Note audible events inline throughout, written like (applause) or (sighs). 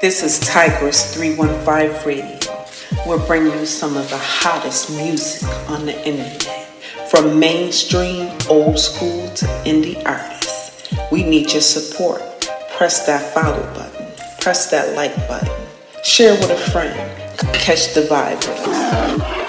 This is Tigress 315 Radio. We're bringing you some of the hottest music on the internet. From mainstream, old school to indie artists. We need your support. Press that follow button. Press that like button. Share with a friend. Catch the vibe with us.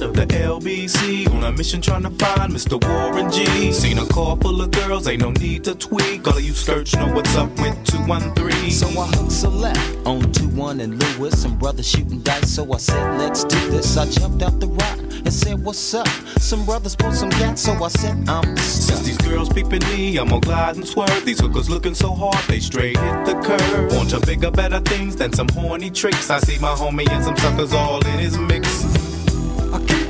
Side of the LBC on a mission trying to find Mr. Warren G. Seen a car full of girls, ain't no need to tweak. All of you search know what's up with 213. So I hooked a left on 21 and Lewis, some brothers shooting dice. So I said, let's do this. I jumped out the rock and said, What's up? Some brothers pulled some gas, so I said, I'm stuck. Since these girls peeping me, I'm gonna glide and swerve. These hookers looking so hard, they straight hit the curve. Want to bigger, better things than some horny tricks. I see my homie and some suckers all in his mix. I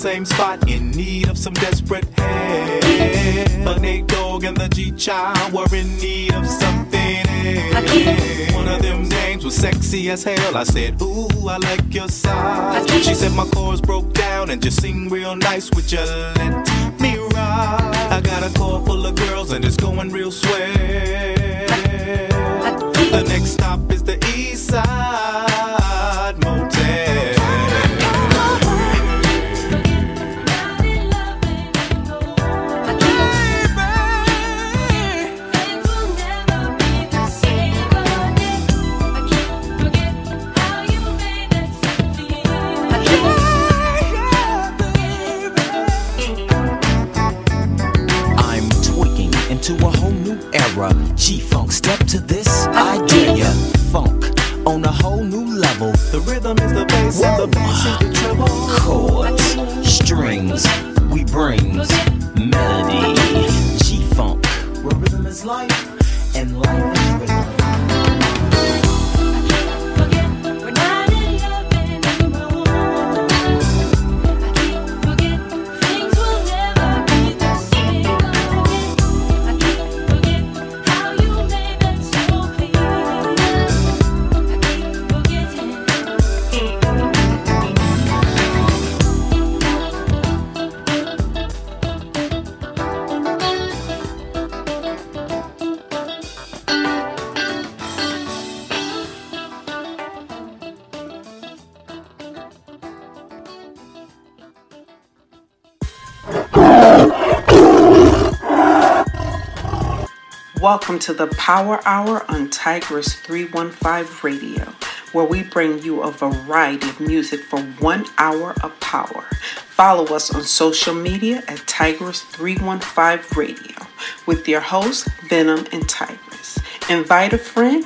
same spot in need of some desperate help. But Nate Dogg and the G Child were in need of something else. One of them names was sexy as hell. I said, Ooh, I like your size. She said my chords broke down and just sing real nice. Would you let me ride? I got a car full of girls and it's going real swell. The next stop is the east side. G-Funk, step to this, idea. Funk on a whole new level. The rhythm is the bass and the bass is the treble. Chords, strings, we brings melody. G-Funk, where rhythm is life and life Welcome to the Power Hour on Tigress 315 Radio, where we bring you a variety of music for one hour of power. Follow us on social media at Tigress 315 Radio with your hosts, Venom and Tigress. Invite a friend.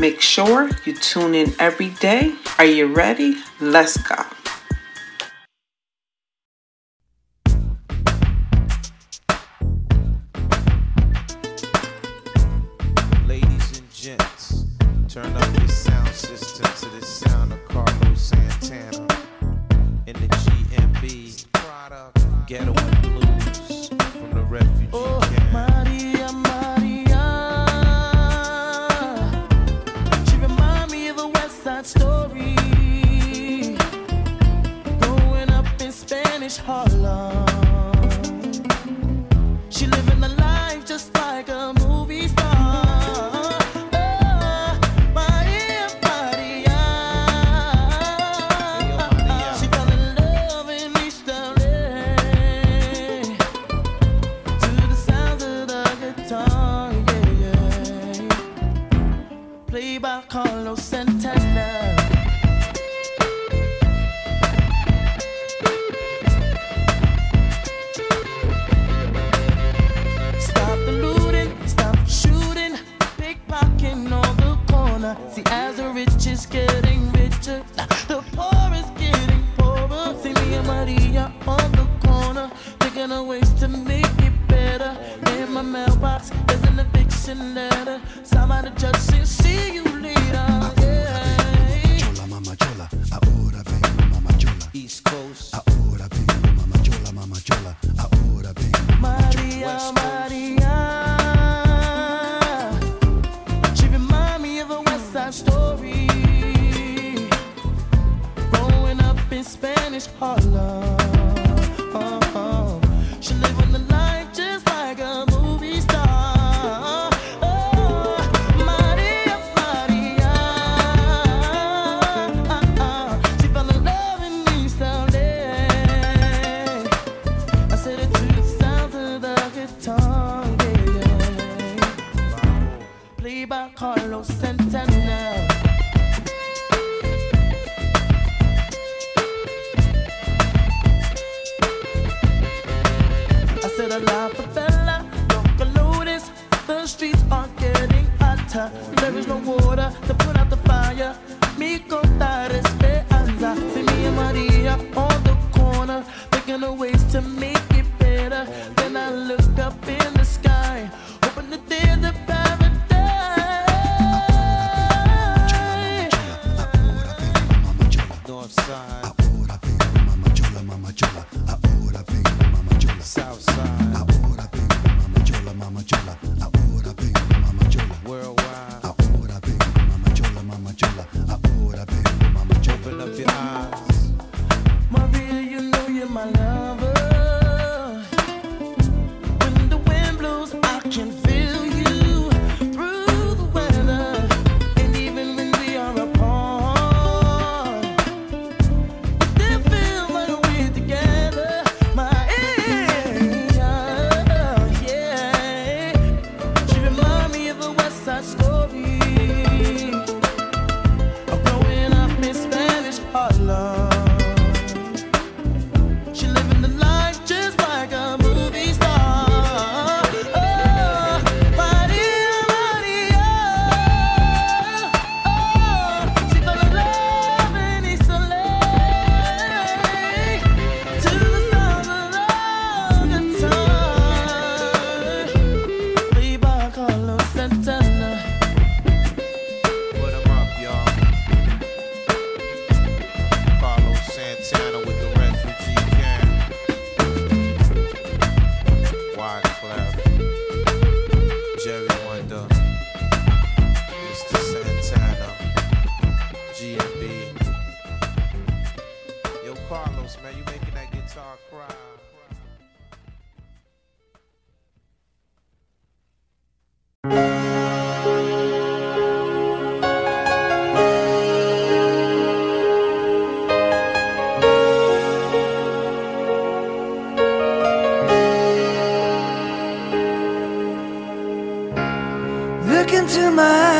Make sure you tune in every day. Are you ready? Let's go. Play by Carlos Santana.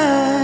Try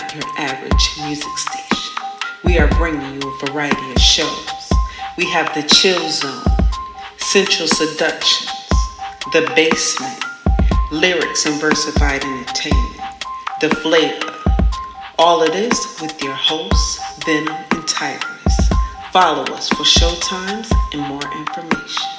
Not your average music station. We are bringing you a variety of shows. We have the Chill Zone, Sensual Seductions, The Basement, Lyrics and Versified Entertainment, The Flava. All of this with your hosts, Venom and Tigress. Follow us for showtimes and more information.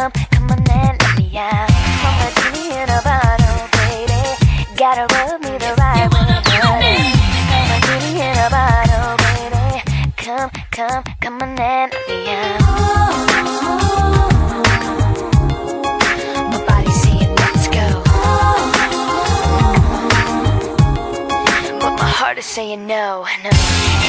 come, come on and let me out. From a genie in a bottle, baby. Gotta rub me the right way, buddy. From a genie in a bottle, baby. Come, come, come on and let me out. Saying no, no.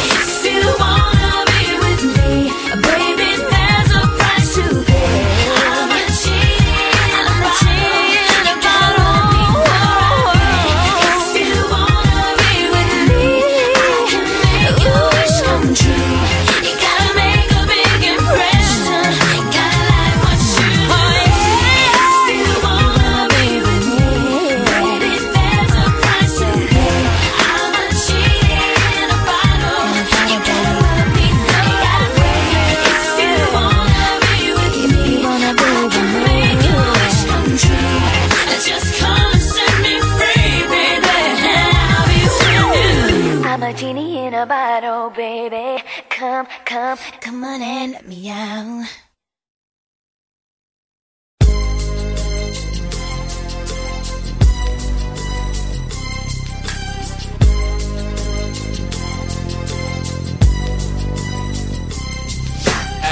Baby. Come, come, come on and let me out.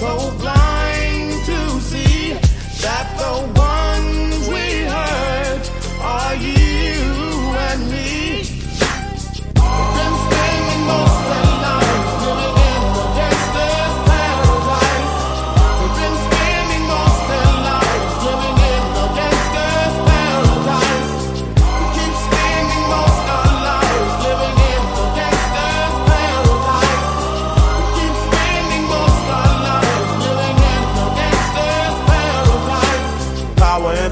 so blind to see that the ones we hurt are you and me? Been spending most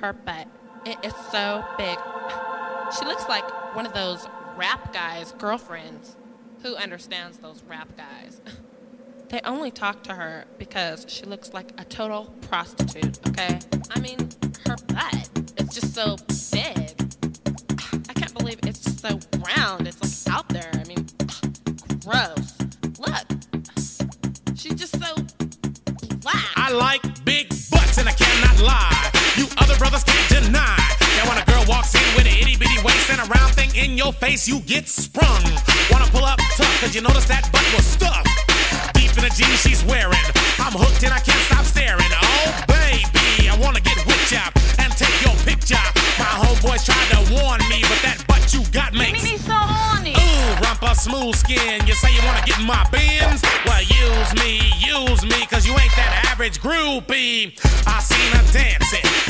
Her butt. It is so big. She looks like one of those rap guys' girlfriends. Who understands those rap guys? (laughs) They only talk to her because she looks like a total prostitute, okay? I mean, her butt is just so big. (sighs) I can't believe it's just so round. It's face, you get sprung. Wanna pull up tough, cause you notice that butt was stuffed. Deep in the jeans she's wearing. I'm hooked and I can't stop staring. Oh, baby, I wanna get with ya and take your picture. My homeboys tried to warn me, but that butt you got makes Me so horny. Ooh, rumpa smooth skin. You say you wanna get in my Benz? Well, use me, use me, cause you ain't that average groupie. I seen her dancing.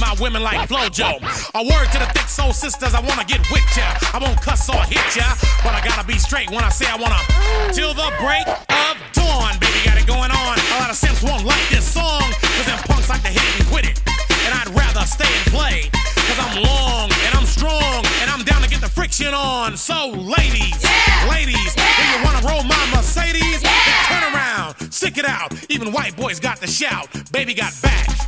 my women like Flojo. A word to the thick soul sisters, I wanna get with ya. I won't cuss or hit ya, but I gotta be straight when I say I wanna. Till the break of dawn, baby, got it going on. A lot of simps won't like this song, cause them punks like to hit it and quit it. And I'd rather stay and play, cause I'm long and I'm strong, and I'm down to get the friction on. So, ladies, ladies, if you wanna roll my Mercedes, then turn around, stick it out. Even white boys got the shout. Baby got back.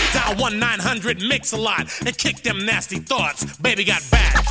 dial 1 900 Mix a lot and kick them nasty thoughts. Baby got back.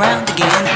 around again.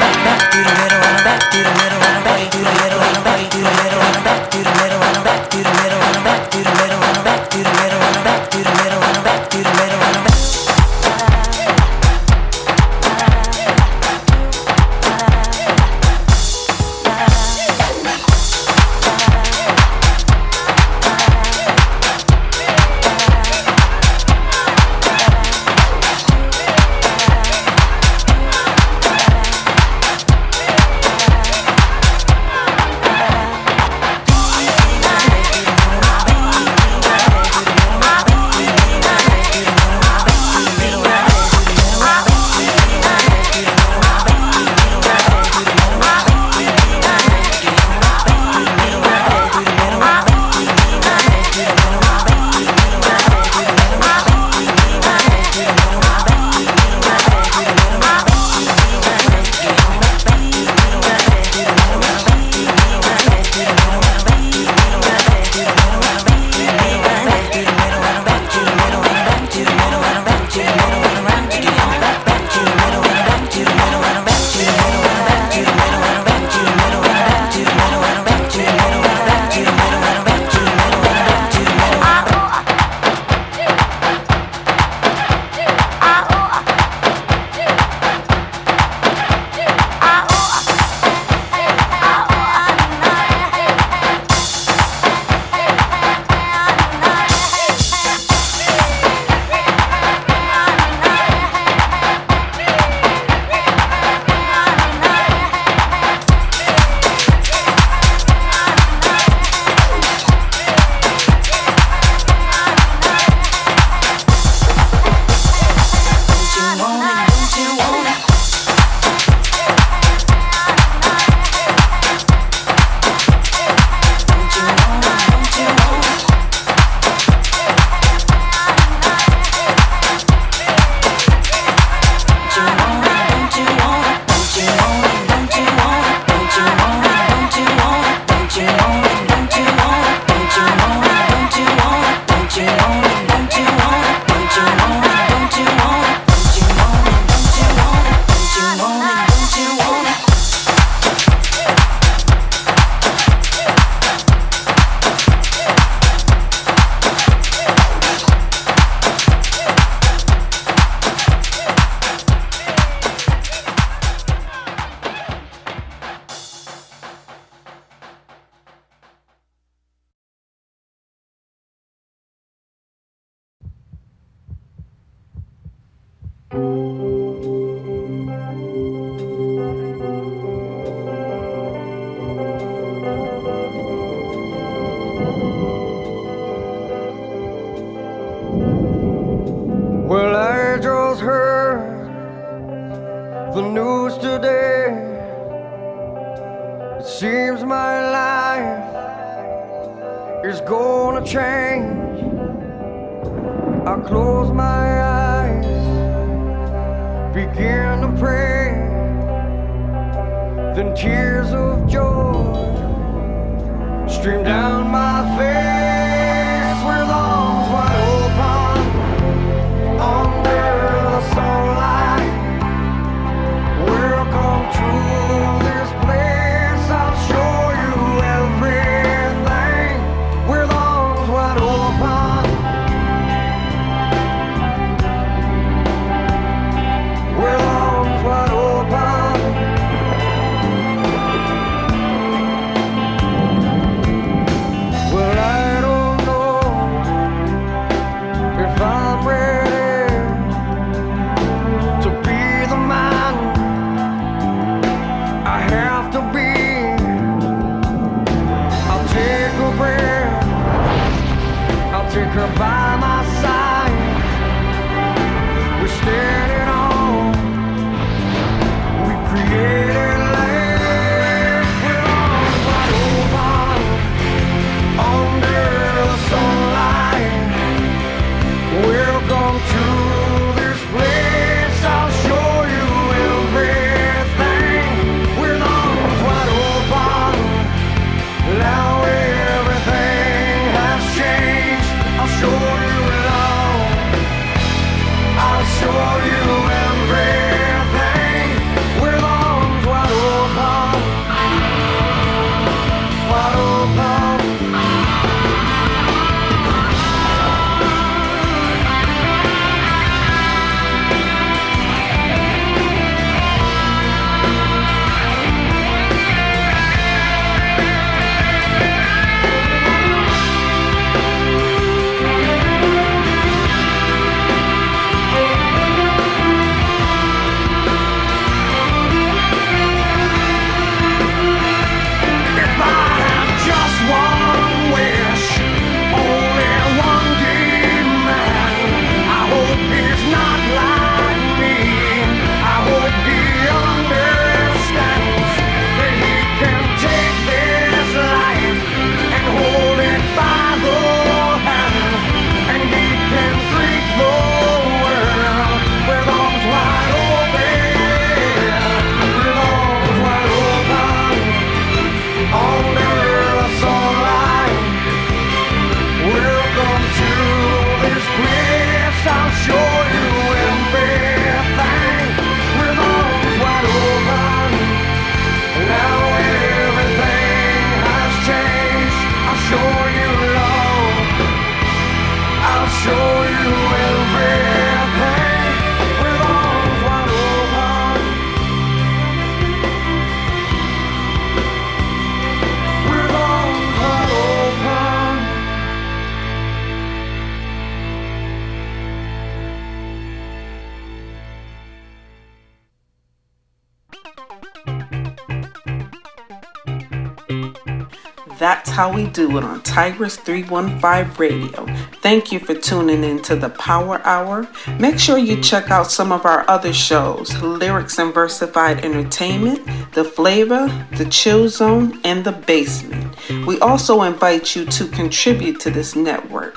do it on Tigress 315 Radio. Thank you for tuning in to the Power Hour. Make sure you check out some of our other shows Lyrics and Versified Entertainment, The Flava, The Chill Zone, and The Basement. We also invite you to contribute to this network.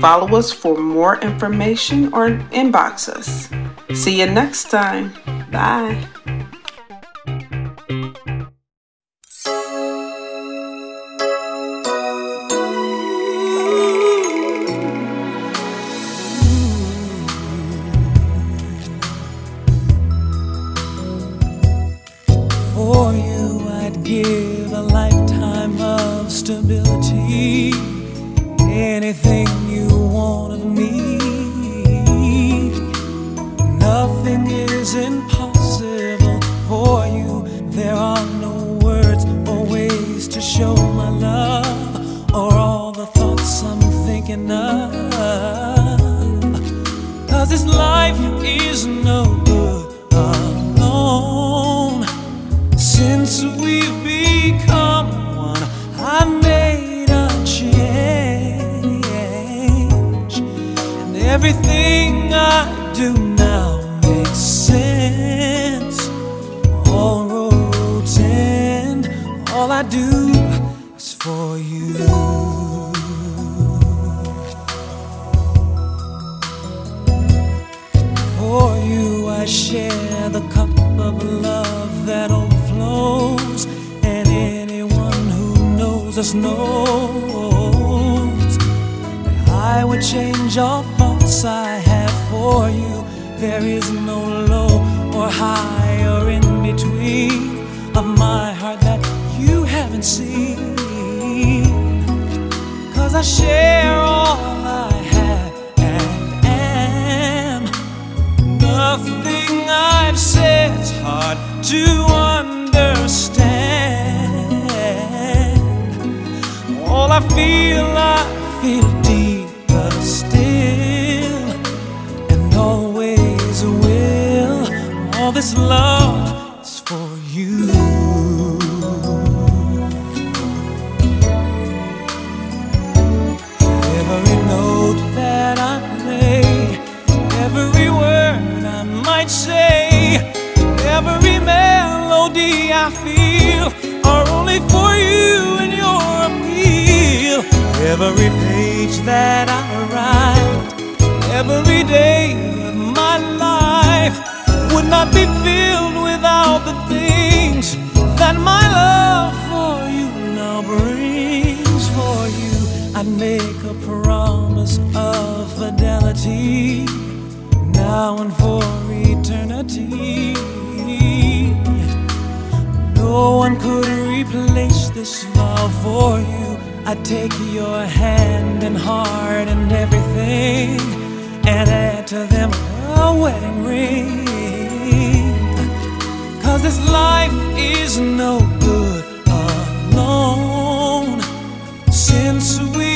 Follow us for more information or inbox us. See you next time. Bye. give a lifetime of stability. Us knows that I would change all thoughts I have for you. There is no low or high or in between of my heart that you haven't seen. Cause I share all I have and am. Nothing I've said's hard to I feel, I feel deeper still, and always will. All this love Every page that I write, every day of my life would not be filled without the things that my love for you now brings for you. I'd make a promise of fidelity now and for eternity. No one could replace this love for you. I take your hand and heart and everything and add to them a wedding ring. Cause this life is no good alone since we.